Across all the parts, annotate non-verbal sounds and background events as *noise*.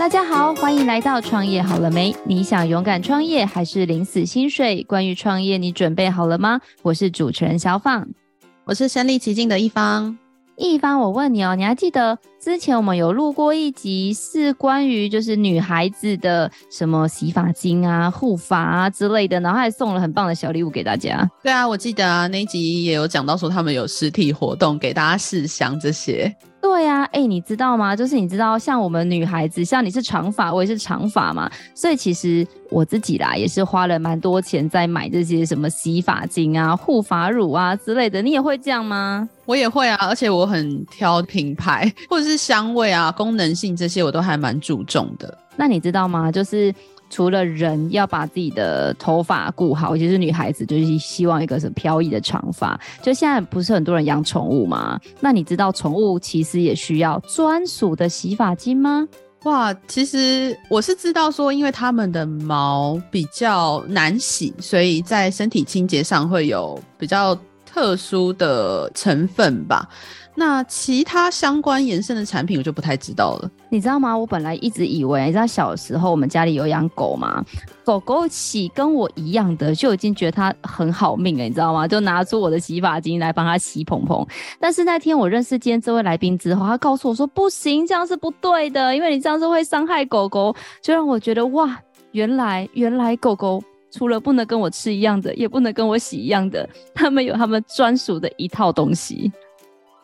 大家好，欢迎来到创业好了没？你想勇敢创业还是领死薪水？关于创业，你准备好了吗？我是主持人小放，我是身临其境的一方。一方，我问你哦，你还记得之前我们有录过一集，是关于就是女孩子的什么洗发精啊、护发啊之类的，然后还送了很棒的小礼物给大家。对啊，我记得啊，那一集也有讲到说他们有实体活动给大家试香这些。对呀、啊，哎、欸，你知道吗？就是你知道，像我们女孩子，像你是长发，我也是长发嘛，所以其实我自己啦，也是花了蛮多钱在买这些什么洗发精啊、护发乳啊之类的。你也会这样吗？我也会啊，而且我很挑品牌或者是香味啊、功能性这些，我都还蛮注重的。那你知道吗？就是。除了人要把自己的头发顾好，尤其是女孩子，就是希望一个是飘逸的长发。就现在不是很多人养宠物吗？那你知道宠物其实也需要专属的洗发精吗？哇，其实我是知道说，因为它们的毛比较难洗，所以在身体清洁上会有比较特殊的成分吧。那其他相关延伸的产品我就不太知道了。你知道吗？我本来一直以为，你知道小时候我们家里有养狗嘛，狗狗洗跟我一样的，就已经觉得它很好命了，你知道吗？就拿出我的洗发精来帮它洗蓬蓬。但是那天我认识今天这位来宾之后，他告诉我说不行，这样是不对的，因为你这样是会伤害狗狗。就让我觉得哇，原来原来狗狗除了不能跟我吃一样的，也不能跟我洗一样的，他们有他们专属的一套东西。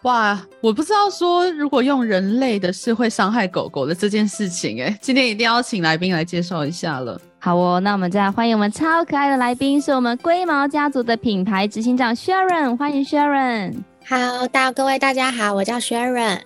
哇，我不知道说如果用人类的是会伤害狗狗的这件事情，哎，今天一定要请来宾来介绍一下了。好哦，那我们再来欢迎我们超可爱的来宾，是我们龟毛家族的品牌执行长 Sharon，欢迎 Sharon。好，大各位大家好，我叫 Sharon。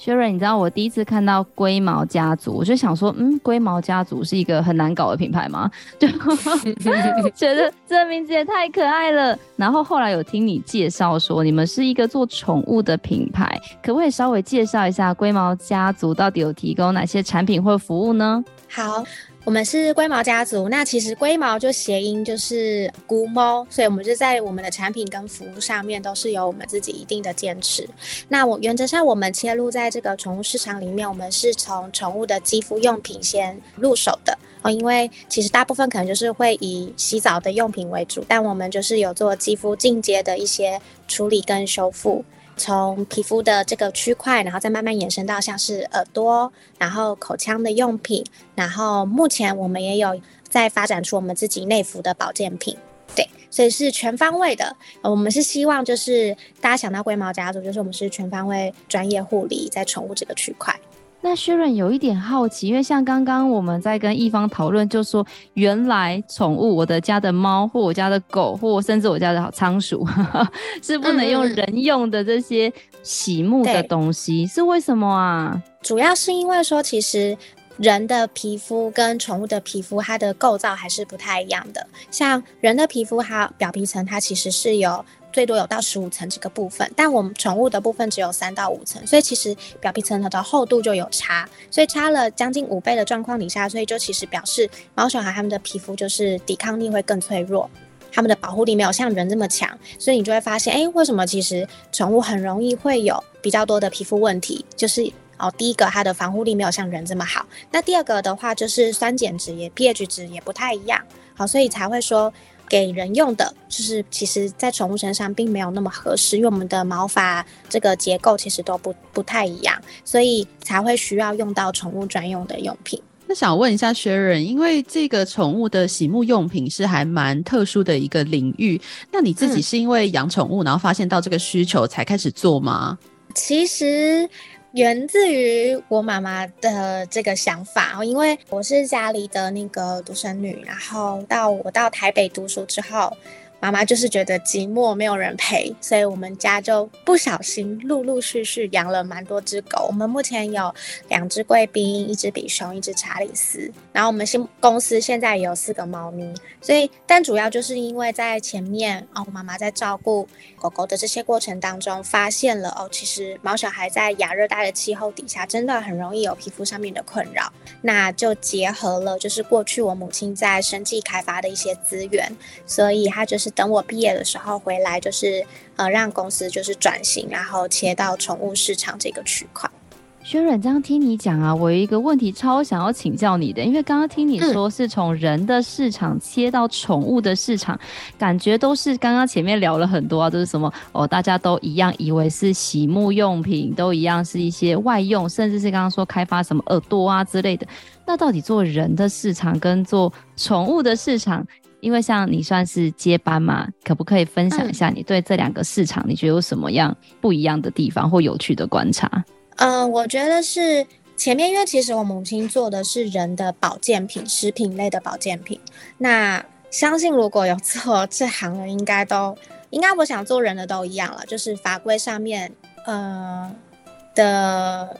薛瑞，你知道我第一次看到龟毛家族，我就想说，嗯，龟毛家族是一个很难搞的品牌吗？*laughs* 就 *laughs* 觉得这名字也太可爱了。然后后来有听你介绍说，你们是一个做宠物的品牌，可不可以稍微介绍一下龟毛家族到底有提供哪些产品或服务呢？好。我们是龟毛家族，那其实龟毛就谐音就是龟毛，所以我们就在我们的产品跟服务上面都是有我们自己一定的坚持。那我原则上我们切入在这个宠物市场里面，我们是从宠物的肌肤用品先入手的哦，因为其实大部分可能就是会以洗澡的用品为主，但我们就是有做肌肤进阶的一些处理跟修复。从皮肤的这个区块，然后再慢慢延伸到像是耳朵，然后口腔的用品，然后目前我们也有在发展出我们自己内服的保健品，对，所以是全方位的。我们是希望就是大家想到龟毛家族，就是我们是全方位专业护理在宠物这个区块。那 Sharon 有一点好奇，因为像刚刚我们在跟一方讨论，就说原来宠物，我的家的猫或我家的狗，或甚至我家的仓鼠，*laughs* 是不能用人用的这些洗沐的东西，嗯、是为什么啊？主要是因为说，其实人的皮肤跟宠物的皮肤，它的构造还是不太一样的。像人的皮肤，它表皮层它其实是有。最多有到十五层这个部分，但我们宠物的部分只有三到五层，所以其实表皮层它的厚度就有差，所以差了将近五倍的状况底下，所以就其实表示毛小孩他们的皮肤就是抵抗力会更脆弱，他们的保护力没有像人这么强，所以你就会发现，哎，为什么其实宠物很容易会有比较多的皮肤问题？就是哦，第一个它的防护力没有像人这么好，那第二个的话就是酸碱值也 pH 值也不太一样，好，所以才会说。给人用的，就是其实在宠物身上并没有那么合适，因为我们的毛发这个结构其实都不不太一样，所以才会需要用到宠物专用的用品。那想问一下 Sharon，因为这个宠物的洗沐用品是还蛮特殊的一个领域，那你自己是因为养宠物，然后发现到这个需求才开始做吗？其实。源自于我妈妈的这个想法，因为我是家里的那个独生女，然后到我到台北读书之后。妈妈就是觉得寂寞，没有人陪，所以我们家就不小心陆陆续续养了蛮多只狗。我们目前有两只贵宾，一只比熊，一只查理斯。然后我们新公司现在也有四个猫咪。所以，但主要就是因为在前面哦，妈妈在照顾狗狗的这些过程当中，发现了哦，其实毛小孩在亚热带的气候底下，真的很容易有皮肤上面的困扰。那就结合了就是过去我母亲在生计开发的一些资源，所以它就是。等我毕业的时候回来，就是呃让公司就是转型，然后切到宠物市场这个区块。薛润，这样听你讲啊，我有一个问题超想要请教你的，因为刚刚听你说是从人的市场切到宠物的市场，感觉都是刚刚前面聊了很多啊，都是什么哦，大家都一样以为是洗沐用品，都一样是一些外用，甚至是刚刚说开发什么耳朵啊之类的。那到底做人的市场跟做宠物的市场，因为像你算是接班嘛，可不可以分享一下你对这两个市场，你觉得有什么样不一样的地方或有趣的观察？嗯、呃，我觉得是前面，因为其实我母亲做的是人的保健品、食品类的保健品。那相信如果有做这行的，应该都应该，我想做人的都一样了，就是法规上面呃的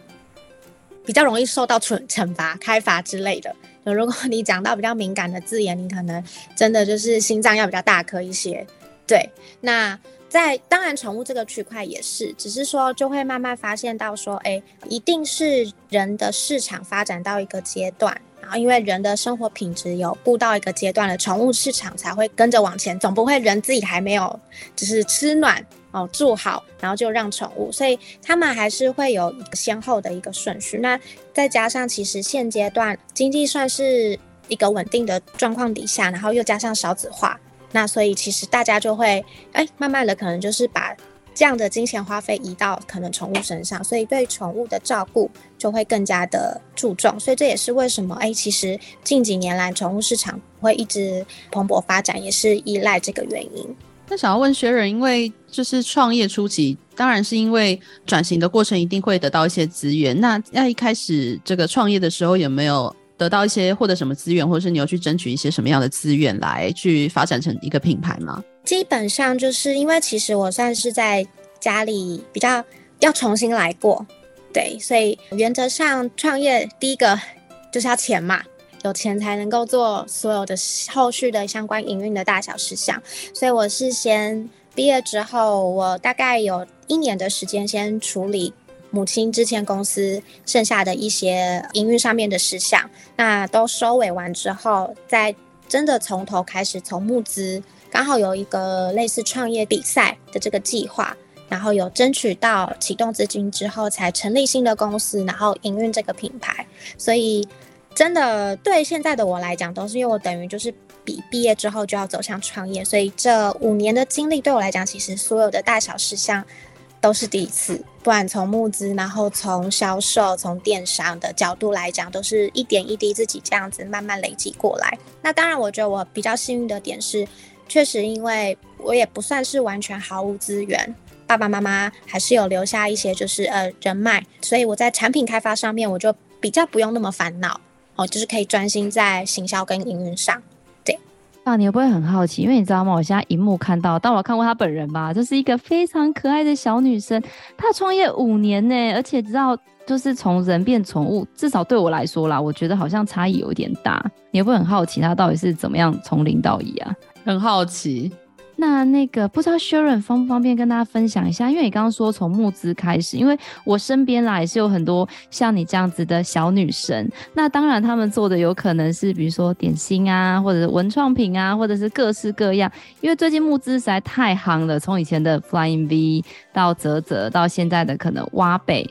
比较容易受到惩惩罚、开罚之类的。就如果你讲到比较敏感的字眼，你可能真的就是心脏要比较大颗一些。对，那。在当然，宠物这个区块也是，只是说就会慢慢发现到说，哎，一定是人的市场发展到一个阶段，然后因为人的生活品质有步到一个阶段了，宠物市场才会跟着往前，总不会人自己还没有，只是吃暖哦住好，然后就让宠物，所以他们还是会有一个先后的一个顺序。那再加上其实现阶段经济算是一个稳定的状况底下，然后又加上少子化。那所以其实大家就会哎，慢慢的可能就是把这样的金钱花费移到可能宠物身上，所以对宠物的照顾就会更加的注重。所以这也是为什么哎，其实近几年来宠物市场会一直蓬勃发展，也是依赖这个原因。那想要问学人，因为就是创业初期，当然是因为转型的过程一定会得到一些资源。那那一开始这个创业的时候有没有？得到一些获得什么资源，或者是你有去争取一些什么样的资源来去发展成一个品牌吗？基本上就是因为其实我算是在家里比较要重新来过，对，所以原则上创业第一个就是要钱嘛，有钱才能够做所有的后续的相关营运的大小事项。所以我是先毕业之后，我大概有一年的时间先处理。母亲之前公司剩下的一些营运上面的事项，那都收尾完之后，再真的从头开始，从募资，刚好有一个类似创业比赛的这个计划，然后有争取到启动资金之后，才成立新的公司，然后营运这个品牌。所以，真的对现在的我来讲，都是因为我等于就是比毕业之后就要走向创业，所以这五年的经历对我来讲，其实所有的大小事项。都是第一次，不管从募资，然后从销售，从电商的角度来讲，都是一点一滴自己这样子慢慢累积过来。那当然，我觉得我比较幸运的点是，确实因为我也不算是完全毫无资源，爸爸妈妈还是有留下一些就是呃人脉，所以我在产品开发上面我就比较不用那么烦恼哦，就是可以专心在行销跟营运上。啊，你会不会很好奇？因为你知道吗？我现在荧幕看到，但我看过她本人吧，就是一个非常可爱的小女生。她创业五年呢，而且知道就是从人变宠物，至少对我来说啦，我觉得好像差异有一点大。你会不会很好奇她到底是怎么样从零到一啊？很好奇。那那个不知道 Sharon 方不方便跟大家分享一下？因为你刚刚说从募资开始，因为我身边啦也是有很多像你这样子的小女生。那当然他们做的有可能是比如说点心啊，或者是文创品啊，或者是各式各样。因为最近募资实在太夯了，从以前的 Flying V 到泽泽，到现在的可能挖贝。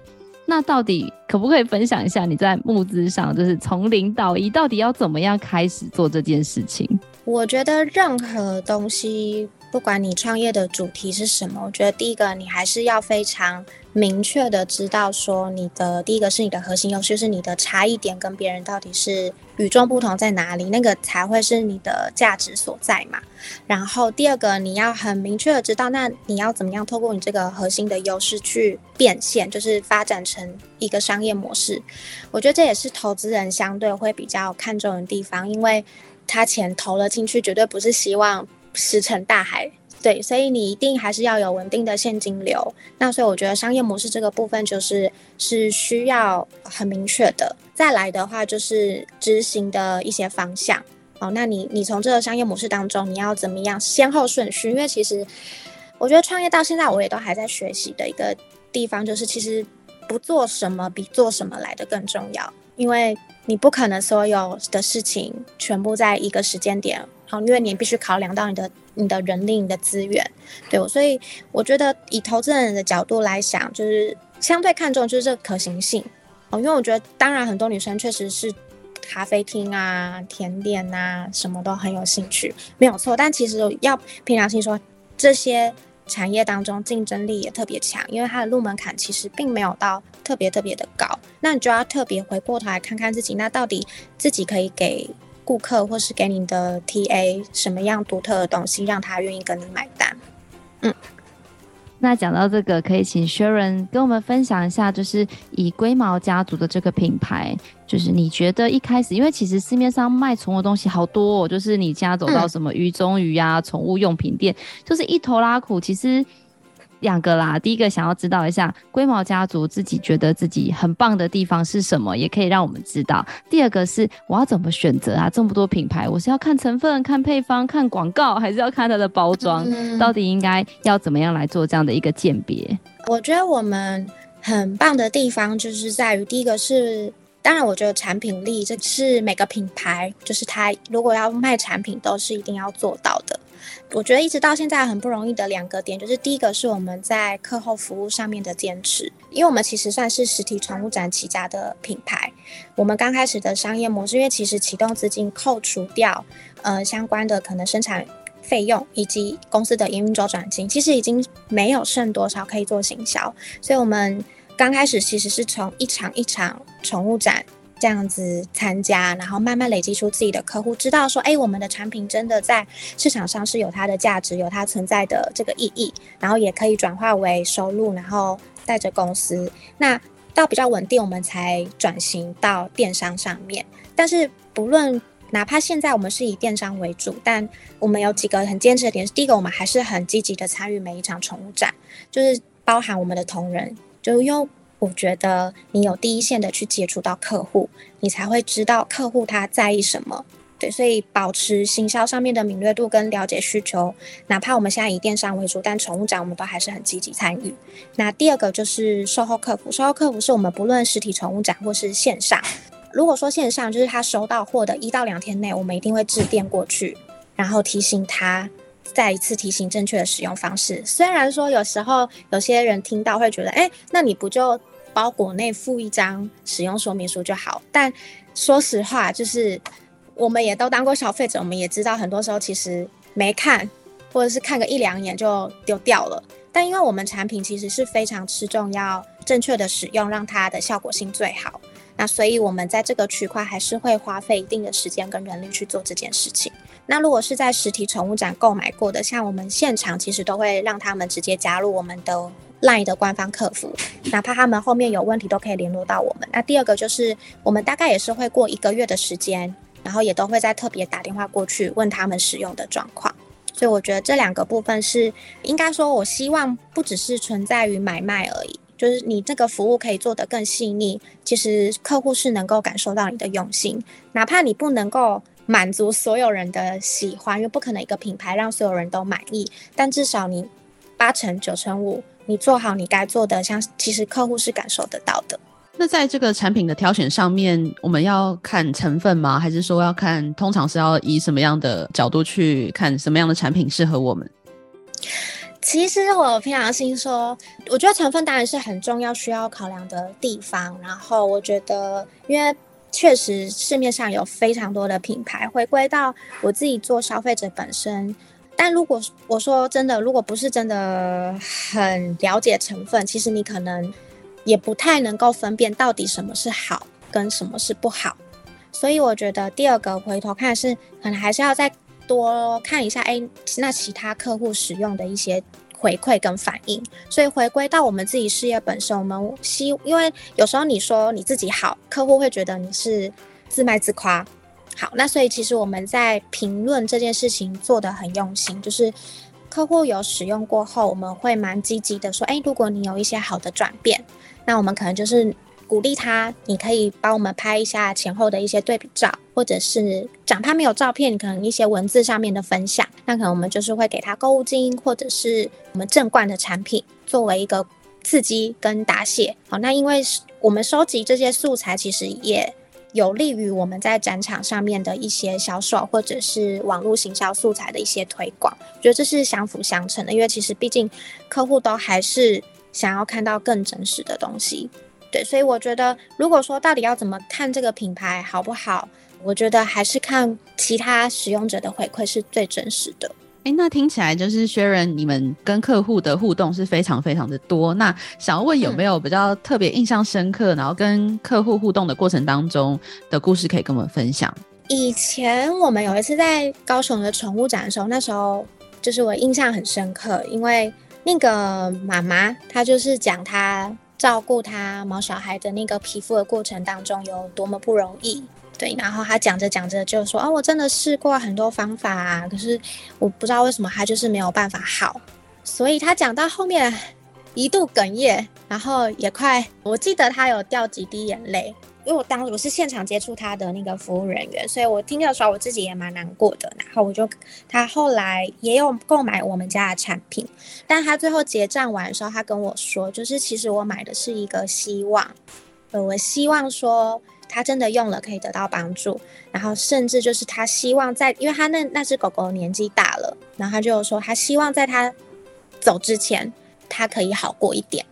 那到底可不可以分享一下你在募资上，就是从零到一，到底要怎么样开始做这件事情？我觉得任何东西。不管你创业的主题是什么，我觉得第一个你还是要非常明确的知道说，你的第一个是你的核心优势，是你的差异点跟别人到底是与众不同在哪里，那个才会是你的价值所在嘛。然后第二个你要很明确的知道，那你要怎么样透过你这个核心的优势去变现，就是发展成一个商业模式。我觉得这也是投资人相对会比较看重的地方，因为他钱投了进去，绝对不是希望。石沉大海，对，所以你一定还是要有稳定的现金流。那所以我觉得商业模式这个部分就是是需要很明确的。再来的话就是执行的一些方向哦。那你你从这个商业模式当中，你要怎么样先后顺序？因为其实我觉得创业到现在我也都还在学习的一个地方，就是其实不做什么比做什么来的更重要，因为你不可能所有的事情全部在一个时间点。好，因为你必须考量到你的、你的人力、你的资源，对，所以我觉得以投资人的角度来想，就是相对看重就是这个可行性，哦，因为我觉得当然很多女生确实是咖啡厅啊、甜点啊什么都很有兴趣，没有错。但其实要凭良心说，这些产业当中竞争力也特别强，因为它的入门槛其实并没有到特别特别的高。那你就要特别回过头来看看自己，那到底自己可以给顾客或是给你的 TA 什么样独特的东西，让他愿意跟你买单？嗯。那讲到这个，可以请 Sharon 跟我们分享一下，就是以龟毛家族的这个品牌，就是你觉得一开始，因为其实市面上卖宠物东西好多哦，就是你家走到什么鱼中鱼呀、宠物用品店，就是一头拉苦，其实。两个啦，第一个想要知道一下龟毛家族自己觉得自己很棒的地方是什么，也可以让我们知道。第二个是我要怎么选择啊？这么多品牌，我是要看成分、看配方、看广告，还是要看它的包装？嗯、到底应该要怎么样来做这样的一个鉴别？我觉得我们很棒的地方就是在于，第一个是，当然我觉得产品力，这是每个品牌就是它如果要卖产品，都是一定要做到的。我觉得一直到现在很不容易的两个点，就是第一个是我们在课后服务上面的坚持，因为我们其实算是实体宠物展起家的品牌。我们刚开始的商业模式，因为其实启动资金扣除掉呃相关的可能生产费用以及公司的营运周转金，其实已经没有剩多少可以做行销，所以我们刚开始其实是从一场一场宠物展。这样子参加，然后慢慢累积出自己的客户，知道说，哎，我们的产品真的在市场上是有它的价值，有它存在的这个意义，然后也可以转化为收入，然后带着公司，那到比较稳定，我们才转型到电商上面。但是不论哪怕现在我们是以电商为主，但我们有几个很坚持的点，第一个，我们还是很积极的参与每一场宠物展，就是包含我们的同仁，就用。我觉得你有第一线的去接触到客户，你才会知道客户他在意什么。对，所以保持行销上面的敏锐度跟了解需求，哪怕我们现在以电商为主，但宠物展我们都还是很积极参与。那第二个就是售后客服，售后客服是我们不论实体宠物展或是线上，如果说线上就是他收到货的一到两天内，我们一定会致电过去，然后提醒他。再一次提醒正确的使用方式。虽然说有时候有些人听到会觉得，哎，那你不就包裹内附一张使用说明书就好？但说实话，就是我们也都当过消费者，我们也知道很多时候其实没看，或者是看个一两眼就丢掉了。但因为我们产品其实是非常吃重要正确的使用，让它的效果性最好。那所以我们在这个区块还是会花费一定的时间跟人力去做这件事情。那如果是在实体宠物展购买过的，像我们现场其实都会让他们直接加入我们的 LINE 的官方客服，哪怕他们后面有问题都可以联络到我们。那第二个就是我们大概也是会过一个月的时间，然后也都会再特别打电话过去问他们使用的状况。所以我觉得这两个部分是应该说，我希望不只是存在于买卖而已，就是你这个服务可以做得更细腻，其实客户是能够感受到你的用心，哪怕你不能够。满足所有人的喜欢，因为不可能一个品牌让所有人都满意，但至少你八成九成五，你做好你该做的，像其实客户是感受得到的。那在这个产品的挑选上面，我们要看成分吗？还是说要看，通常是要以什么样的角度去看什么样的产品适合我们？其实我平常心说，我觉得成分当然是很重要需要考量的地方。然后我觉得，因为确实，市面上有非常多的品牌。回归到我自己做消费者本身，但如果我说真的，如果不是真的很了解成分，其实你可能也不太能够分辨到底什么是好跟什么是不好。所以我觉得第二个回头看是，可能还是要再多看一下，哎，那其他客户使用的一些。回馈跟反应，所以回归到我们自己事业本身，我们希因为有时候你说你自己好，客户会觉得你是自卖自夸。好，那所以其实我们在评论这件事情做得很用心，就是客户有使用过后，我们会蛮积极的说，哎，如果你有一些好的转变，那我们可能就是。鼓励他，你可以帮我们拍一下前后的一些对比照，或者是讲他没有照片，可能一些文字上面的分享，那可能我们就是会给他购物金，或者是我们正冠的产品作为一个刺激跟答谢。好，那因为我们收集这些素材，其实也有利于我们在展场上面的一些销售，或者是网络行销素材的一些推广。觉得这是相辅相成的，因为其实毕竟客户都还是想要看到更真实的东西。对，所以我觉得，如果说到底要怎么看这个品牌好不好，我觉得还是看其他使用者的回馈是最真实的。哎，那听起来就是 Sharon，你们跟客户的互动是非常非常的多。那想要问有没有比较特别印象深刻，嗯、然后跟客户互动的过程当中的故事可以跟我们分享？以前我们有一次在高雄的宠物展的时候，那时候就是我印象很深刻，因为那个妈妈她就是讲她照顾他毛小孩的那个皮肤的过程当中有多么不容易。对，然后他讲着讲着就说：“哦，我真的试过很多方法啊，可是我不知道为什么他就是没有办法好。”所以他讲到后面一度哽咽，然后也快，我记得他有掉几滴眼泪，因为我当时我是现场接触他的那个服务人员，所以我听的时候我自己也蛮难过的。然后我就他后来也有购买我们家的产品，但他最后结账完的时候，他跟我说，就是其实我买的是一个希望，呃，我希望说。他真的用了可以得到帮助，然后甚至就是他希望在，因为他那那只狗狗年纪大了，然后他就说他希望在他走之前，他可以好过一点。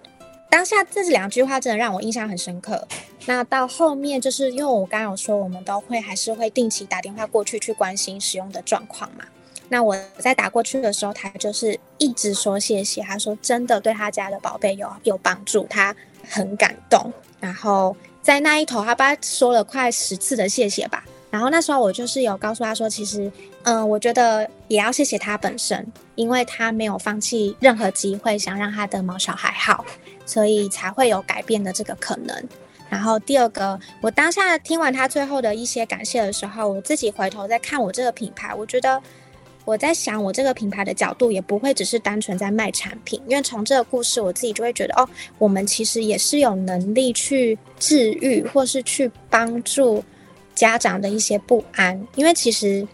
当下这两句话真的让我印象很深刻。那到后面就是因为我刚刚有说，我们都会还是会定期打电话过去去关心使用的状况嘛。那我在打过去的时候，他就是一直说谢谢，他说真的对他家的宝贝有有帮助，他很感动，然后。在那一头，他爸说了快十次的谢谢吧。然后那时候我就是有告诉他说，其实，嗯、我觉得也要谢谢他本身，因为他没有放弃任何机会想让他的毛小孩好，所以才会有改变的这个可能。然后第二个，我当下听完他最后的一些感谢的时候，我自己回头再看我这个品牌，我觉得。我在想，我这个品牌的角度也不会只是单纯在卖产品，因为从这个故事，我自己就会觉得，哦，我们其实也是有能力去治愈，或是去帮助家长的一些不安。因为其实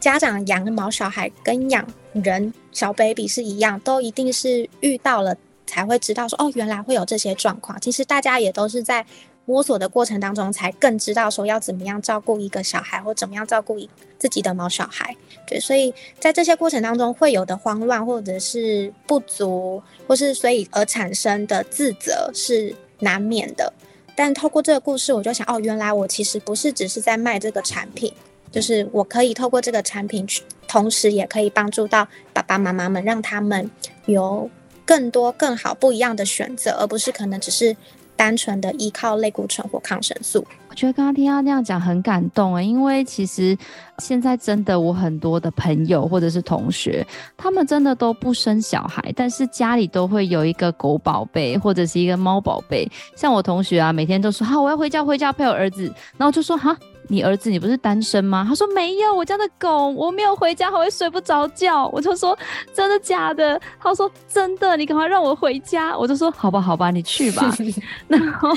家长养毛小孩跟养人小 baby 是一样，都一定是遇到了才会知道说，哦，原来会有这些状况。其实大家也都是在。摸索的过程当中，才更知道说要怎么样照顾一个小孩，或怎么样照顾一自己的毛小孩。对，所以在这些过程当中会有的慌乱，或者是不足，或是所以而产生的自责是难免的。但透过这个故事，我就想，哦，原来我其实不是只是在卖这个产品，就是我可以透过这个产品去，同时也可以帮助到爸爸妈妈们，让他们有更多更好不一样的选择，而不是可能只是。单纯的依靠类固醇或抗生素，我觉得刚刚听他那样讲很感动啊，因为其实现在真的我很多的朋友或者是同学，他们真的都不生小孩，但是家里都会有一个狗宝贝或者是一个猫宝贝。像我同学啊，每天都说好，我要回家回家陪我儿子，然后就说哈。你儿子，你不是单身吗？他说没有，我家的狗我没有回家，还会睡不着觉。我就说真的假的？他说真的，你赶快让我回家。我就说好吧，好吧，你去吧。*laughs* 然后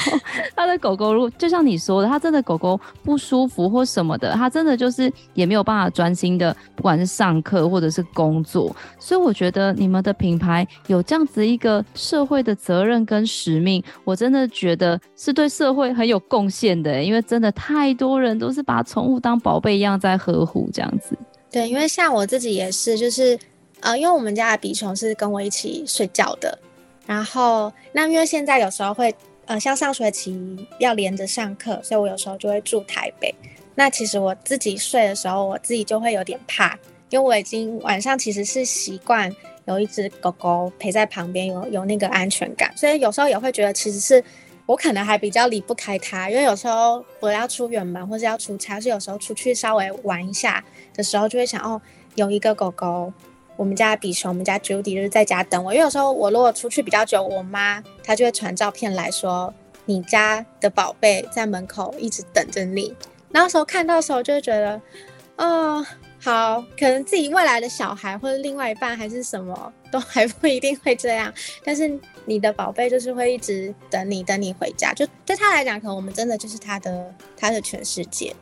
他的狗狗，如果就像你说的，他真的狗狗不舒服或什么的，他真的就是也没有办法专心的，不管是上课或者是工作。所以我觉得你们的品牌有这样子一个社会的责任跟使命，我真的觉得是对社会很有贡献的，因为真的太多人。都是把宠物当宝贝一样在呵护，这样子。对，因为像我自己也是，就是呃，因为我们家的比熊是跟我一起睡觉的，然后那因为现在有时候会呃，像上学期要连着上课，所以我有时候就会住台北。那其实我自己睡的时候，我自己就会有点怕，因为我已经晚上其实是习惯有一只狗狗陪在旁边，有有那个安全感，所以有时候也会觉得其实是。我可能还比较离不开它，因为有时候我要出远门或者要出差，是有时候出去稍微玩一下的时候，就会想哦，有一个狗狗，我们家比熊，我们家 Judy 就是在家等我。因为有时候我如果出去比较久，我妈她就会传照片来说，你家的宝贝在门口一直等着你。那时候看到的时候就会觉得，哦。好，可能自己未来的小孩或者另外一半还是什么，都还不一定会这样。但是你的宝贝就是会一直等你，等你回家。就对他来讲，可能我们真的就是他的他的全世界。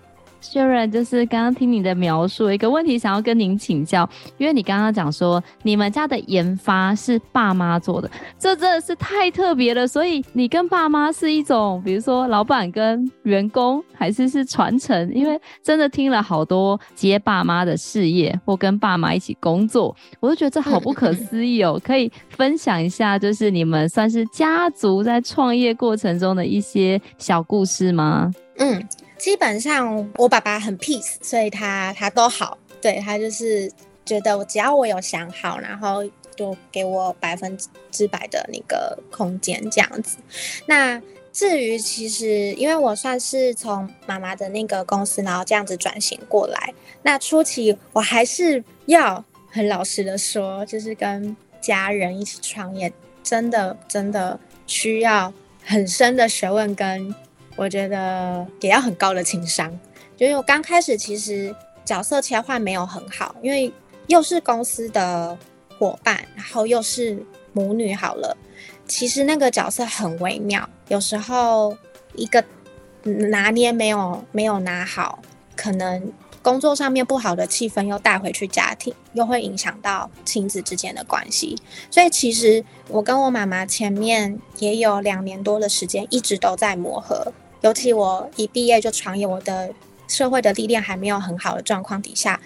Sharon，就是刚刚听你的描述，一个问题想要跟您请教，因为你刚刚讲说你们家的研发是爸妈做的，这真的是太特别了。所以你跟爸妈是一种，比如说老板跟员工，还是是传承？因为真的听了好多接爸妈的事业或跟爸妈一起工作，我就觉得这好不可思议哦。可以分享一下，就是你们算是家族在创业过程中的一些小故事吗？嗯。基本上我爸爸很 peace，所以他他都好，对，他就是觉得我只要我有想好，然后就给我百分之百的那个空间这样子。那至于其实因为我算是从妈妈的那个公司，然后这样子转型过来，那初期我还是要很老实的说，就是跟家人一起创业，真的真的需要很深的学问跟。我觉得也要很高的情商，就因为我刚开始其实角色切换没有很好，因为又是公司的伙伴，然后又是母女，好了，其实那个角色很微妙，有时候一个拿捏没有没有拿好，可能工作上面不好的气氛又带回去家庭，又会影响到亲子之间的关系，所以其实我跟我妈妈前面也有两年多的时间，一直都在磨合。尤其我一毕业就创业，我的社会的历练还没有很好的状况底下，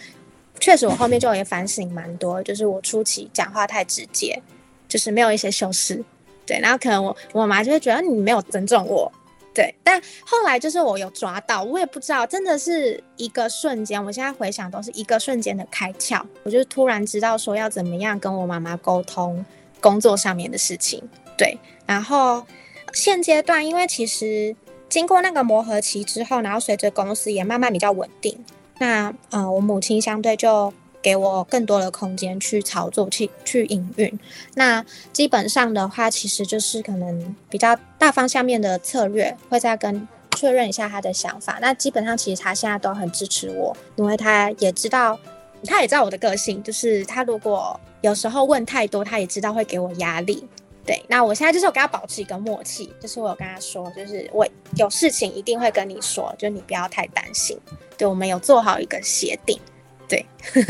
确实我后面就也反省蛮多，就是我初期讲话太直接，就是没有一些修饰，对，然后可能我我妈就会觉得你没有尊重我，对，但后来就是我有抓到，我也不知道，真的是一个瞬间，我现在回想都是一个瞬间的开窍，我就突然知道说要怎么样跟我妈妈沟通工作上面的事情，对，然后现阶段因为其实。经过那个磨合期之后，然后随着公司也慢慢比较稳定，那呃，我母亲相对就给我更多的空间去操作、去去营运。那基本上的话，其实就是可能比较大方向面的策略，会再跟确认一下他的想法。那基本上其实他现在都很支持我，因为他也知道，他也知道我的个性，就是他如果有时候问太多，他也知道会给我压力。对，那我现在就是我跟他保持一个默契，就是我有跟他说，就是我有事情一定会跟你说，就你不要太担心。对，我们有做好一个协定。对，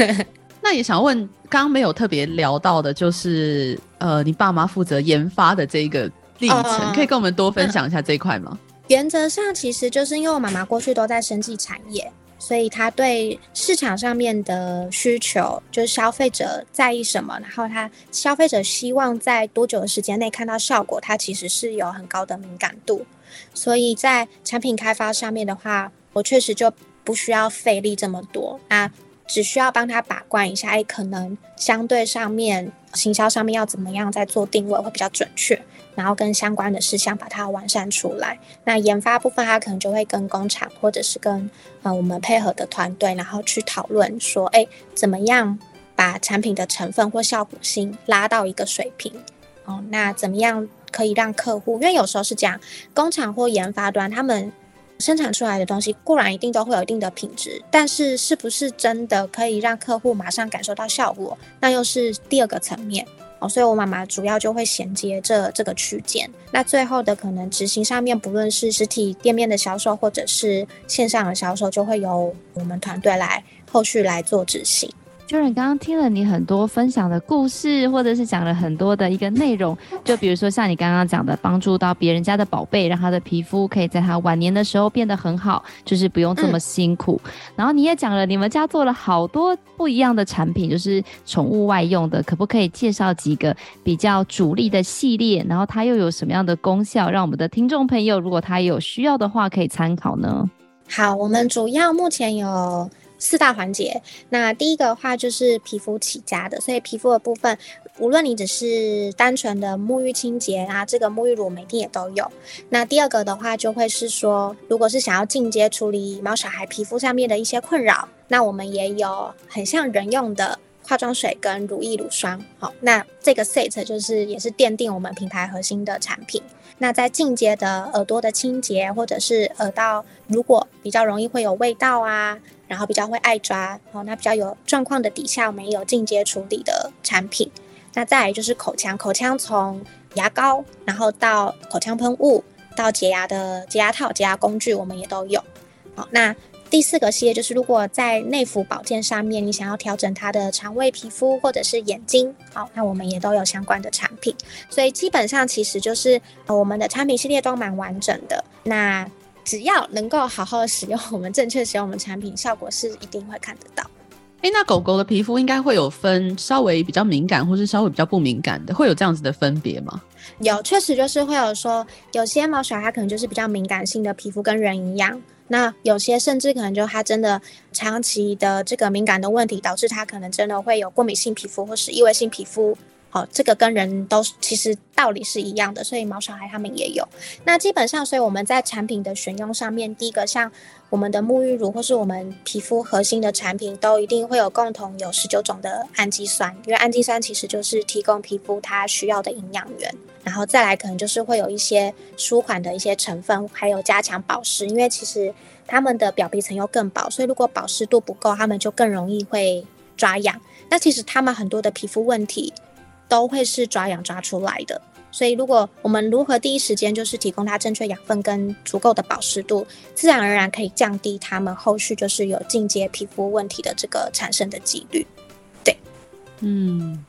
*laughs* 那也想问，刚刚没有特别聊到的，就是呃，你爸妈负责研发的这一个历程，呃、可以跟我们多分享一下这一块吗？原则上，其实就是因为我妈妈过去都在生技产业。所以他对市场上面的需求，就是消费者在意什么，然后他消费者希望在多久的时间内看到效果，他其实是有很高的敏感度。所以在产品开发上面的话，我确实就不需要费力这么多，啊，只需要帮他把关一下，哎，可能相对上面行销上面要怎么样再做定位会比较准确。然后跟相关的事项把它完善出来。那研发部分，它可能就会跟工厂或者是跟呃我们配合的团队，然后去讨论说，哎，怎么样把产品的成分或效果性拉到一个水平？哦，那怎么样可以让客户？因为有时候是这样，工厂或研发端他们生产出来的东西固然一定都会有一定的品质，但是是不是真的可以让客户马上感受到效果？那又是第二个层面。哦，所以我妈妈主要就会衔接这这个区间，那最后的可能执行上面，不论是实体店面的销售，或者是线上的销售，就会由我们团队来后续来做执行。就是刚刚听了你很多分享的故事，或者是讲了很多的一个内容，就比如说像你刚刚讲的，帮助到别人家的宝贝，让他的皮肤可以在他晚年的时候变得很好，就是不用这么辛苦。嗯、然后你也讲了你们家做了好多不一样的产品，就是宠物外用的，可不可以介绍几个比较主力的系列？然后它又有什么样的功效，让我们的听众朋友如果他有需要的话可以参考呢？好，我们主要目前有。四大环节，那第一个的话就是皮肤起家的，所以皮肤的部分，无论你只是单纯的沐浴清洁啊，这个沐浴乳、每天也都有。那第二个的话，就会是说，如果是想要进阶处理毛小孩皮肤上面的一些困扰，那我们也有很像人用的化妆水跟乳液、乳霜。好，那这个 set 就是也是奠定我们品牌核心的产品。那在进阶的耳朵的清洁，或者是耳道如果比较容易会有味道啊。然后比较会爱抓，哦，那比较有状况的底下，我们也有进阶处理的产品。那再来就是口腔，口腔从牙膏，然后到口腔喷雾，到洁牙的洁牙套、洁牙工具，我们也都有。好，那第四个系列就是，如果在内服保健上面，你想要调整它的肠胃、皮肤或者是眼睛，好，那我们也都有相关的产品。所以基本上其实就是呃我们的产品系列都蛮完整的。那只要能够好好的使用，我们正确使用我们产品，效果是一定会看得到。诶、欸，那狗狗的皮肤应该会有分稍微比较敏感，或是稍微比较不敏感的，会有这样子的分别吗？有，确实就是会有说，有些猫小孩可能就是比较敏感性的皮肤，跟人一样。那有些甚至可能就他真的长期的这个敏感的问题，导致他可能真的会有过敏性皮肤或是异位性皮肤。好，这个跟人都其实道理是一样的，所以毛小孩他们也有。那基本上，所以我们在产品的选用上面，第一个像我们的沐浴乳或是我们皮肤核心的产品，都一定会有共同有十九种的氨基酸，因为氨基酸其实就是提供皮肤它需要的营养源。然后再来可能就是会有一些舒缓的一些成分，还有加强保湿，因为其实它们的表皮层又更薄，所以如果保湿度不够，它们就更容易会抓痒。那其实它们很多的皮肤问题。都会是抓痒抓出来的，所以如果我们如何第一时间就是提供它正确养分跟足够的保湿度，自然而然可以降低它们后续就是有进阶皮肤问题的这个产生的几率。对，嗯。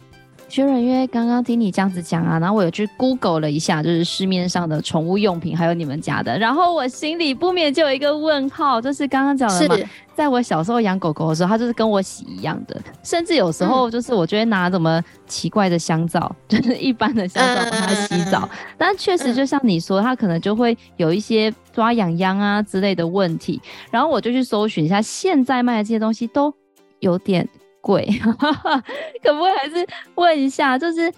薛仁，因为刚刚听你这样子讲啊，然后我有去 Google 了一下，就是市面上的宠物用品，还有你们家的，然后我心里不免就有一个问号，就是刚刚讲的嘛，在我小时候养狗狗的时候，它就是跟我洗一样的，甚至有时候就是我就会拿什么奇怪的香皂，嗯、*laughs* 就是一般的香皂帮它洗澡，嗯、但确实就像你说，它可能就会有一些抓痒痒啊之类的问题，然后我就去搜寻一下，现在卖的这些东西都有点。贵，*laughs* 可不可以还是问一下，就是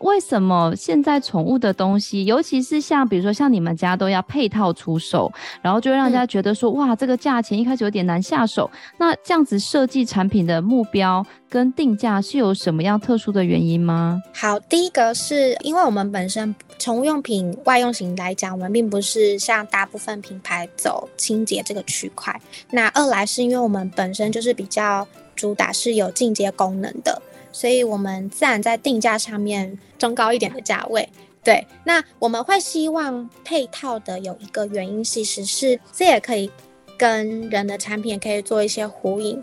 为什么现在宠物的东西，尤其是像比如说像你们家都要配套出售，然后就会让人家觉得说，嗯、哇，这个价钱一开始有点难下手。那这样子设计产品的目标跟定价是有什么样特殊的原因吗？好，第一个是因为我们本身宠物用品外用型来讲，我们并不是像大部分品牌走清洁这个区块。那二来是因为我们本身就是比较。主打是有进阶功能的，所以我们自然在定价上面中高一点的价位。对，那我们会希望配套的有一个原因，其实是这也可以跟人的产品可以做一些呼应。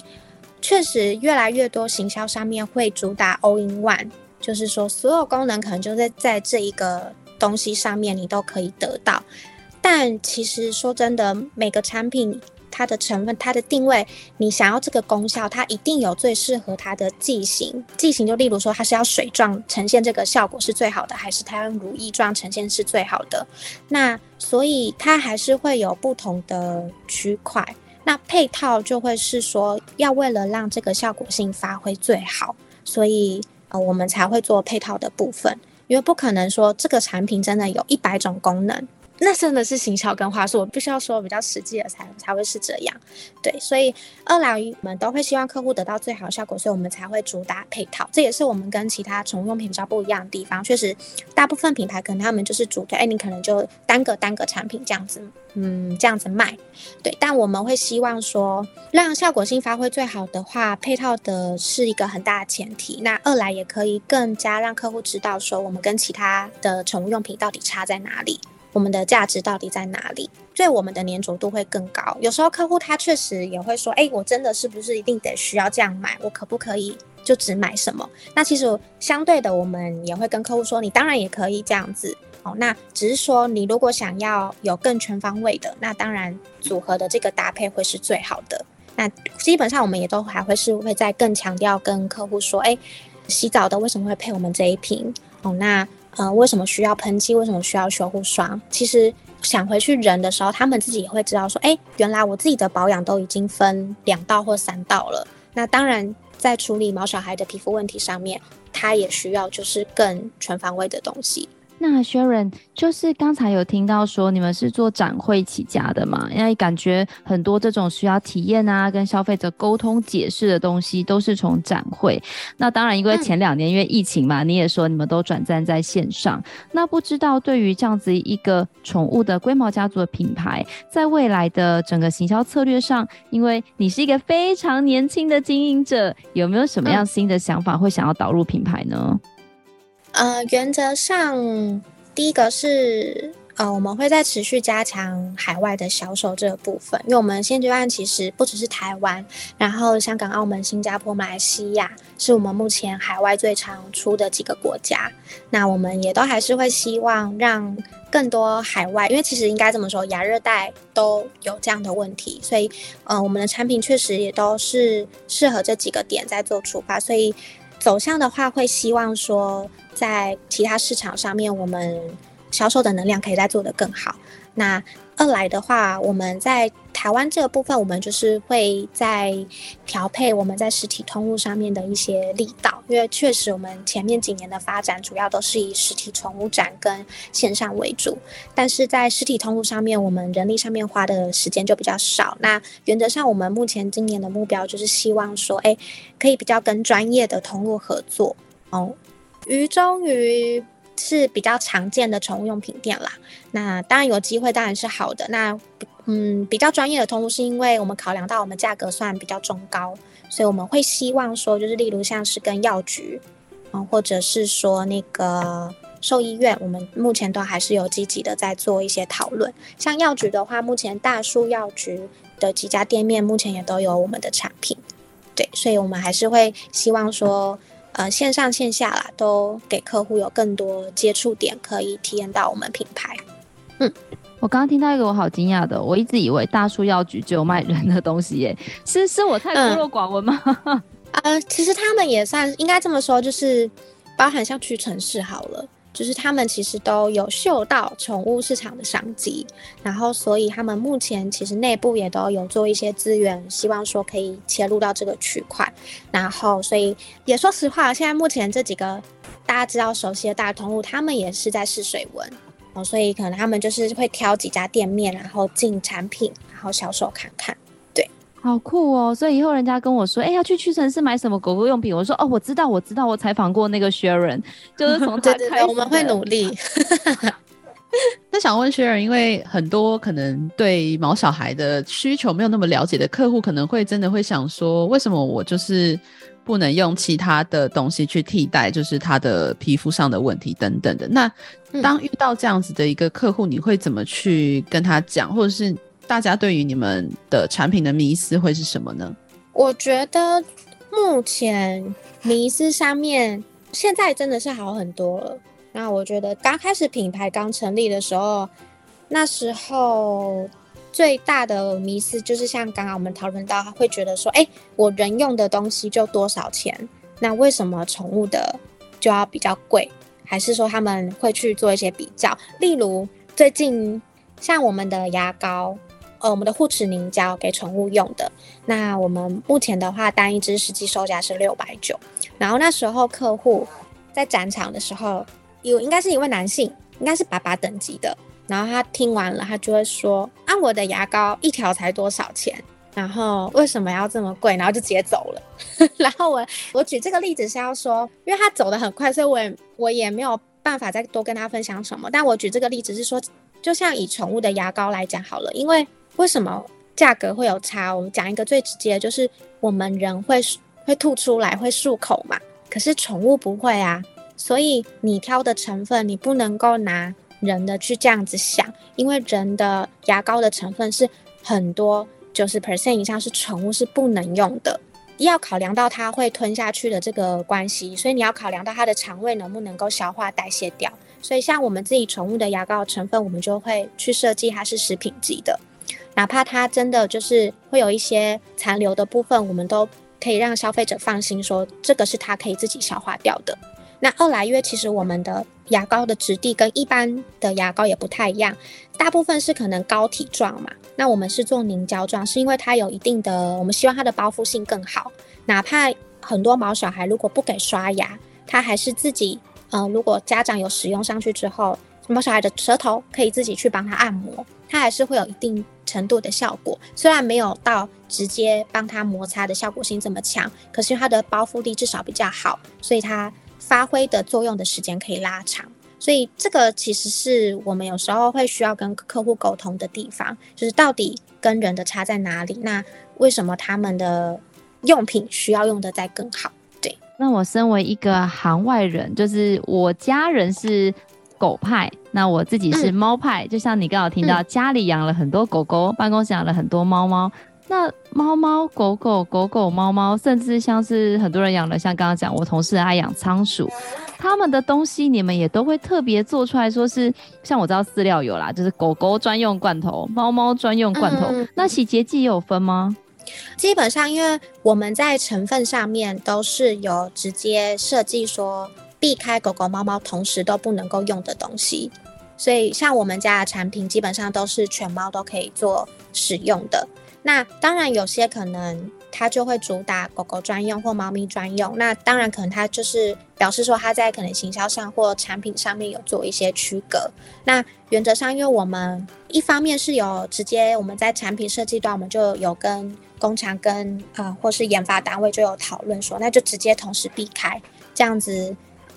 确实，越来越多行销上面会主打 all in one，就是说所有功能可能就在在这一个东西上面你都可以得到。但其实说真的，每个产品。它的成分，它的定位，你想要这个功效，它一定有最适合它的剂型。剂型就例如说，它是要水状呈现这个效果是最好的，还是它用乳液状呈现是最好的？那所以它还是会有不同的区块。那配套就会是说，要为了让这个效果性发挥最好，所以呃，我们才会做配套的部分，因为不可能说这个产品真的有一百种功能。那真的是行销跟话术，我必须要说比较实际的才才会是这样，对，所以二来我们都会希望客户得到最好的效果，所以我们才会主打配套，这也是我们跟其他宠物用品比较不一样的地方。确实，大部分品牌可能他们就是主推，哎，你可能就单个单个产品这样子，嗯，这样子卖，对，但我们会希望说，让效果性发挥最好的话，配套的是一个很大的前提。那二来也可以更加让客户知道说，我们跟其他的宠物用品到底差在哪里。我们的价值到底在哪里？所以我们的粘着度会更高。有时候客户他确实也会说：“哎，我真的是不是一定得需要这样买？我可不可以就只买什么？”那其实相对的，我们也会跟客户说：“你当然也可以这样子哦。”那只是说，你如果想要有更全方位的，那当然组合的这个搭配会是最好的。那基本上我们也都还会是会再更强调跟客户说：“哎，洗澡的为什么会配我们这一瓶？”哦，那。嗯，为什么需要喷剂？为什么需要修护霜？其实想回去人的时候，他们自己也会知道说，哎，原来我自己的保养都已经分两道或三道了。那当然，在处理毛小孩的皮肤问题上面，他也需要就是更全方位的东西。那 Sharon 就是刚才有听到说你们是做展会起家的嘛？因为感觉很多这种需要体验啊，跟消费者沟通解释的东西都是从展会。那当然，因为前两年因为疫情嘛，你也说你们都转战在线上。那不知道对于这样子一个宠物的龟毛家族的品牌，在未来的整个行销策略上，因为你是一个非常年轻的经营者，有没有什么样新的想法会想要导入品牌呢？呃，原则上，第一个是呃，我们会再持续加强海外的销售这个部分，因为我们现阶段其实不只是台湾，然后香港、澳门、新加坡、马来西亚是我们目前海外最常出的几个国家。那我们也都还是会希望让更多海外，因为其实应该这么说，亚热带都有这样的问题，所以呃，我们的产品确实也都是适合这几个点在做出发，所以走向的话，会希望说在其他市场上面我们。销售的能量可以再做得更好。那二来的话，我们在台湾这个部分，我们就是会在调配我们在实体通路上面的一些力道，因为确实我们前面几年的发展主要都是以实体宠物展跟线上为主，但是在实体通路上面，我们人力上面花的时间就比较少。那原则上，我们目前今年的目标就是希望说，哎，可以比较跟专业的通路合作哦，鱼中鱼。是比较常见的宠物用品店啦，那当然有机会，当然是好的。那嗯，比较专业的通路是因为我们考量到我们价格算比较中高，所以我们会希望说，就是例如像是跟药局，嗯，或者是说那个兽医院，我们目前都还是有积极的在做一些讨论。像药局的话，目前大树药局的几家店面目前也都有我们的产品，对，所以我们还是会希望说。呃，线上线下啦，都给客户有更多接触点，可以体验到我们品牌。嗯，我刚刚听到一个我好惊讶的，我一直以为大树药局只有卖人的东西耶，是是我太孤陋寡闻吗？嗯、*laughs* 呃，其实他们也算应该这么说，就是包含像屈臣氏好了。就是他们其实都有嗅到宠物市场的商机，然后所以他们目前其实内部也都有做一些资源，希望说可以切入到这个区块。然后所以也说实话，现在目前这几个大家知道熟悉的大通路，他们也是在试水温哦，所以可能他们就是会挑几家店面，然后进产品，然后销售看看。好酷哦！所以以后人家跟我说，哎、欸，要去屈臣氏买什么狗狗用品，我说，哦，我知道，我知道，我采访过那个 Sharon，就 *laughs* 是从他开我们会努力。*laughs* 那想问 Sharon，因为很多可能对毛小孩的需求没有那么了解的客户，可能会真的会想说，为什么我就是不能用其他的东西去替代，就是他的皮肤上的问题等等的。那当遇到这样子的一个客户，你会怎么去跟他讲，或者是？大家对于你们的产品的迷思会是什么呢？我觉得目前迷思上面现在真的是好很多了。那我觉得刚开始品牌刚成立的时候，那时候最大的迷思就是像刚刚我们讨论到，会觉得说，哎，我人用的东西就多少钱？那为什么宠物的就要比较贵？还是说他们会去做一些比较？例如最近像我们的牙膏。呃，我们的护齿凝胶给宠物用的，那我们目前的话，单一支实际售价是六百九。然后那时候客户在展场的时候，有应该是一位男性，应该是爸爸等级的。然后他听完了，他就会说：“啊，我的牙膏一条才多少钱？然后为什么要这么贵？”然后就直接走了。*laughs* 然后我我举这个例子是要说，因为他走得很快，所以我也我也没有办法再多跟他分享什么。但我举这个例子是说，就像以宠物的牙膏来讲好了，因为。为什么价格会有差？我们讲一个最直接的，就是我们人会会吐出来，会漱口嘛。可是宠物不会啊，所以你挑的成分，你不能够拿人的去这样子想，因为人的牙膏的成分是很多，九十 percent 以上是宠物是不能用的，要考量到它会吞下去的这个关系，所以你要考量到它的肠胃能不能够消化代谢掉。所以像我们自己宠物的牙膏成分，我们就会去设计它是食品级的。哪怕它真的就是会有一些残留的部分，我们都可以让消费者放心，说这个是它可以自己消化掉的。那二来，因为其实我们的牙膏的质地跟一般的牙膏也不太一样，大部分是可能膏体状嘛，那我们是做凝胶状，是因为它有一定的，我们希望它的包覆性更好。哪怕很多毛小孩如果不给刷牙，它还是自己，嗯、呃，如果家长有使用上去之后，毛小孩的舌头可以自己去帮他按摩，它还是会有一定程度的效果，虽然没有到直接帮他摩擦的效果性这么强，可是它的包覆力至少比较好，所以它发挥的作用的时间可以拉长。所以这个其实是我们有时候会需要跟客户沟通的地方，就是到底跟人的差在哪里？那为什么他们的用品需要用的再更好？对，那我身为一个行外人，就是我家人是。狗派，那我自己是猫派。嗯、就像你刚好听到，家里养了很多狗狗，办公室养了很多猫猫。那猫猫狗狗狗狗猫猫，甚至像是很多人养了，像刚刚讲，我同事爱养仓鼠，他们的东西你们也都会特别做出来说是，像我知道饲料有啦，就是狗狗专用罐头，猫猫专用罐头。嗯、那洗洁剂也有分吗？基本上，因为我们在成分上面都是有直接设计说，避开狗狗猫猫同时都不能够用的东西，所以像我们家的产品基本上都是犬猫都可以做使用的。那当然，有些可能它就会主打狗狗专用或猫咪专用。那当然，可能它就是表示说它在可能行销上或产品上面有做一些区隔。那原则上，因为我们一方面是有直接我们在产品设计端，我们就有跟工厂跟呃或是研发单位就有讨论说，那就直接同时避开，这样子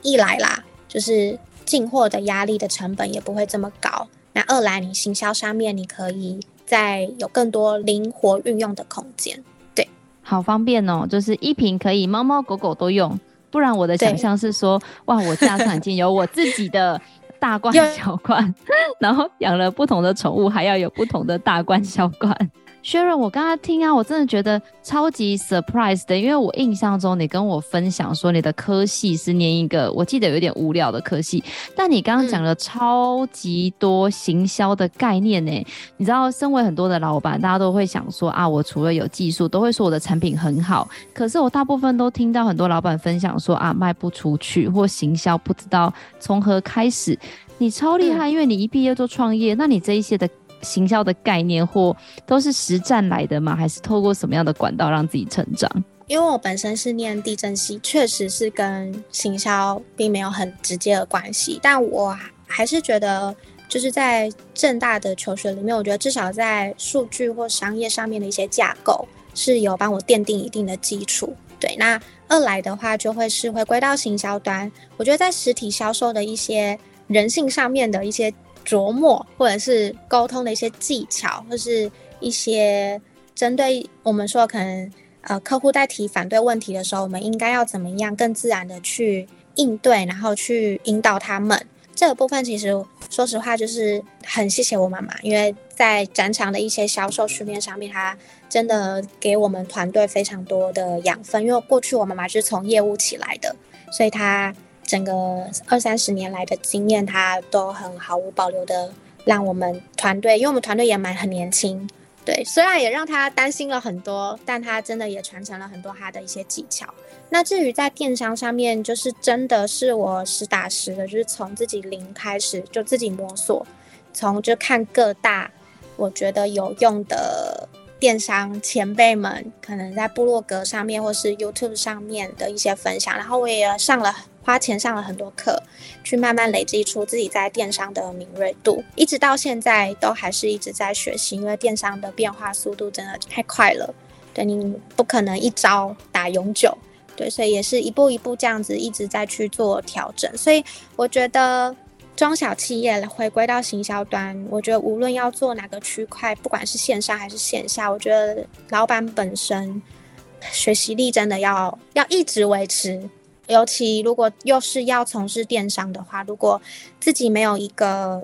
一来啦，就是进货的压力的成本也不会这么高。那二来，你行销上面你可以。再有更多灵活运用的空间，对，好方便哦，就是一瓶可以猫猫狗狗都用，不然我的想象是说，哇，我家上已经有我自己的大罐 *laughs* 小罐，然后养了不同的宠物，还要有不同的大罐小罐。Sharon，我刚刚听啊，我真的觉得超级 surprise 的，因为我印象中你跟我分享说你的科系是念一个我记得有点无聊的科系，但你刚刚讲了超级多行销的概念呢。你知道，身为很多的老板，大家都会想说啊，我除了有技术，都会说我的产品很好，可是我大部分都听到很多老板分享说啊，卖不出去或行销不知道从何开始。你超厉害，因为你一毕业就创业，那你这一些的。行销的概念或都是实战来的吗？还是透过什么样的管道让自己成长？因为我本身是念地震系，确实是跟行销并没有很直接的关系。但我还是觉得，就是在正大的求学里面，我觉得至少在数据或商业上面的一些架构是有帮我奠定一定的基础。对，那二来的话，就会是回归到行销端，我觉得在实体销售的一些人性上面的一些。琢磨，或者是沟通的一些技巧，或是一些针对我们说可能呃客户在提反对问题的时候，我们应该要怎么样更自然的去应对，然后去引导他们。这个部分其实说实话就是很谢谢我妈妈，因为在展场的一些销售训练上面，她真的给我们团队非常多的养分。因为过去我妈妈是从业务起来的，所以她。整个二三十年来的经验，他都很毫无保留的让我们团队，因为我们团队也蛮很年轻，对，虽然也让他担心了很多，但他真的也传承了很多他的一些技巧。那至于在电商上面，就是真的是我实打实的，就是从自己零开始就自己摸索，从就看各大我觉得有用的电商前辈们，可能在部落格上面或是 YouTube 上面的一些分享，然后我也上了。花钱上了很多课，去慢慢累积出自己在电商的敏锐度，一直到现在都还是一直在学习，因为电商的变化速度真的太快了，对，你不可能一招打永久，对，所以也是一步一步这样子一直在去做调整。所以我觉得中小企业回归到行销端，我觉得无论要做哪个区块，不管是线上还是线下，我觉得老板本身学习力真的要要一直维持。尤其如果又是要从事电商的话，如果自己没有一个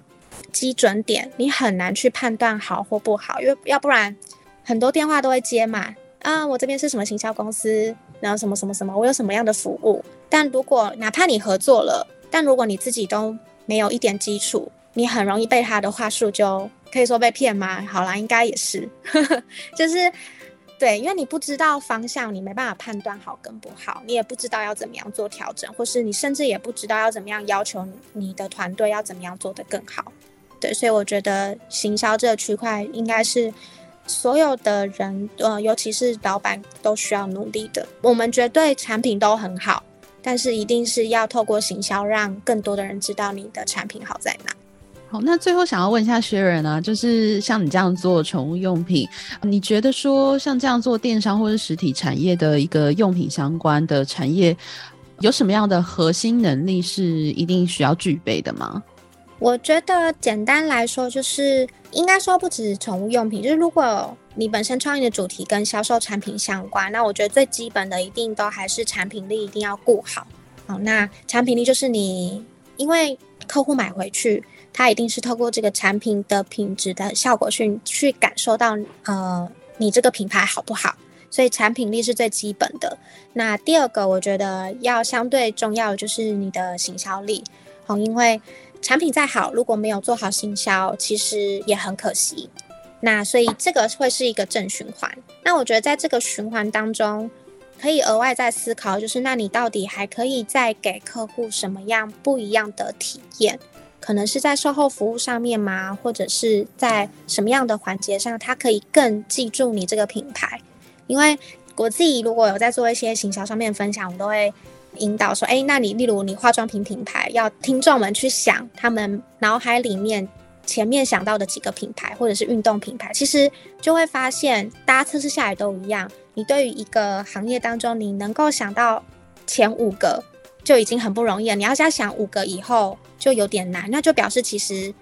基准点，你很难去判断好或不好，因为要不然很多电话都会接嘛。啊，我这边是什么行销公司，然后什么什么什么，我有什么样的服务。但如果哪怕你合作了，但如果你自己都没有一点基础，你很容易被他的话术就可以说被骗吗？好啦，应该也是，*laughs* 就是。对，因为你不知道方向，你没办法判断好跟不好，你也不知道要怎么样做调整，或是你甚至也不知道要怎么样要求你的团队要怎么样做得更好。对，所以我觉得行销这个区块应该是所有的人，呃，尤其是老板都需要努力的。我们绝对产品都很好，但是一定是要透过行销，让更多的人知道你的产品好在哪。好，那最后想要问一下薛仁啊，就是像你这样做宠物用品，你觉得说像这样做电商或者实体产业的一个用品相关的产业，有什么样的核心能力是一定需要具备的吗？我觉得简单来说，就是应该说不止宠物用品，就是如果你本身创业的主题跟销售产品相关，那我觉得最基本的一定都还是产品力一定要顾好。好，那产品力就是你因为。客户买回去，他一定是透过这个产品的品质的效果去去感受到，呃，你这个品牌好不好？所以产品力是最基本的。那第二个，我觉得要相对重要就是你的行销力，好，因为产品再好，如果没有做好行销，其实也很可惜。那所以这个会是一个正循环。那我觉得在这个循环当中，可以额外再思考，就是那你到底还可以再给客户什么样不一样的体验？可能是在售后服务上面吗？或者是在什么样的环节上，他可以更记住你这个品牌？因为我自己如果有在做一些行销上面分享，我都会引导说：哎，那你例如你化妆品品牌，要听众们去想他们脑海里面前面想到的几个品牌，或者是运动品牌，其实就会发现大家测试下来都一样。你对于一个行业当中，你能够想到前五个就已经很不容易了。你要再想五个以后就有点难，那就表示其实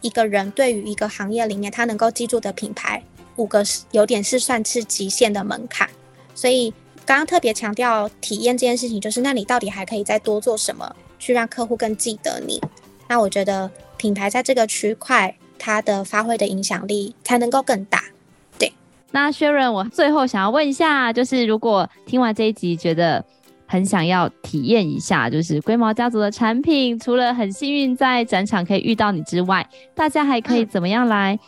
一个人对于一个行业里面他能够记住的品牌。五个是有点是算是极限的门槛，所以刚刚特别强调体验这件事情，就是那你到底还可以再多做什么，去让客户更记得你？那我觉得品牌在这个区块，它的发挥的影响力才能够更大。对，那 Sharon，我最后想要问一下，就是如果听完这一集觉得很想要体验一下，就是龟毛家族的产品，除了很幸运在展场可以遇到你之外，大家还可以怎么样来？嗯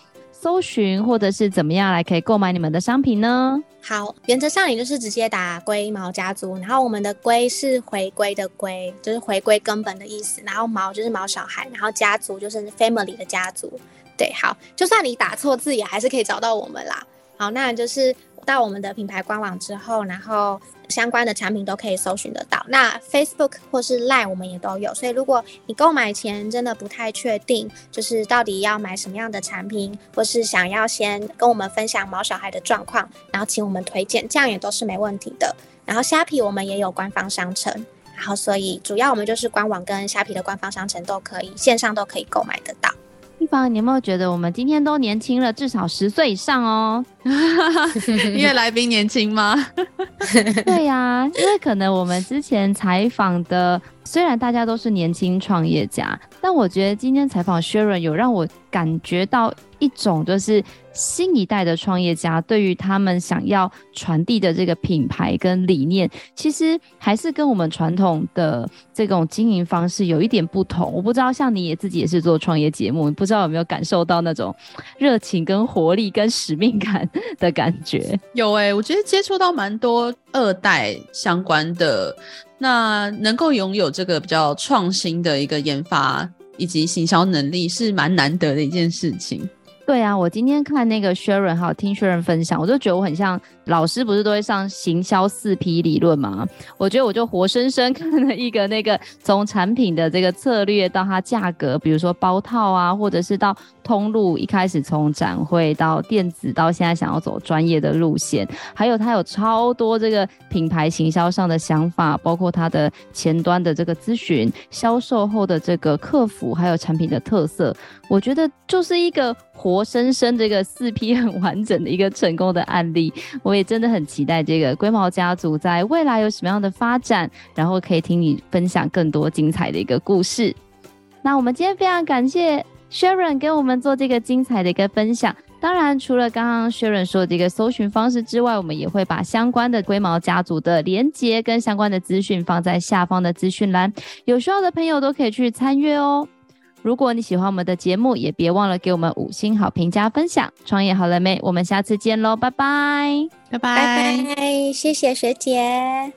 搜寻或者是怎么样来可以购买你们的商品呢？好，原则上你就是直接打“龟毛家族”，然后我们的“龟”是回归的“龟”，就是回归根本的意思，然后“毛”就是毛小孩，然后“家族”就是 family 的家族。对，好，就算你打错字也还是可以找到我们啦。好，那就是到我们的品牌官网之后，然后。相关的产品都可以搜寻得到。那 Facebook 或是 Line 我们也都有，所以如果你购买前真的不太确定，就是到底要买什么样的产品，或是想要先跟我们分享毛小孩的状况，然后请我们推荐，这样也都是没问题的。然后虾皮我们也有官方商城，然后所以主要我们就是官网跟虾皮的官方商城都可以，线上都可以购买得到。一方，你有没有觉得我们今天都年轻了至少十岁以上哦？*laughs* 因为来宾年轻吗？*laughs* 对呀、啊，因为可能我们之前采访的，虽然大家都是年轻创业家，但我觉得今天采访 Sharon 有让我感觉到一种就是。新一代的创业家对于他们想要传递的这个品牌跟理念，其实还是跟我们传统的这种经营方式有一点不同。我不知道，像你也自己也是做创业节目，不知道有没有感受到那种热情、跟活力、跟使命感 *laughs* 的感觉？有哎、我觉得接触到蛮多二代相关的，那能够拥有这个比较创新的一个研发以及行销能力，是蛮难得的一件事情。对啊，我今天看那个 Sharon 还有听 Sharon 分享，我就觉得我很像老师，不是都会上行销四 P 理论吗？我觉得我就活生生看了一个那个从产品的这个策略到它价格，比如说包套啊，或者是到通路，一开始从展会到电子，到现在想要走专业的路线，还有它有超多这个品牌行销上的想法，包括它的前端的这个咨询、销售后的这个客服，还有产品的特色，我觉得就是一个。活生生这个四 *laughs* P 很完整的一个成功的案例，我也真的很期待这个龟毛家族在未来有什么样的发展，然后可以听你分享更多精彩的一个故事。那我们今天非常感谢 Sharon 给我们做这个精彩的一个分享。当然，除了刚刚 Sharon 说的这个搜寻方式之外，我们也会把相关的龟毛家族的连接跟相关的资讯放在下方的资讯栏，有需要的朋友都可以去参阅哦。如果你喜欢我们的节目，也别忘了给我们五星好评加分享。创业好了没？我们下次见喽，拜拜，拜拜，拜拜，谢谢学姐。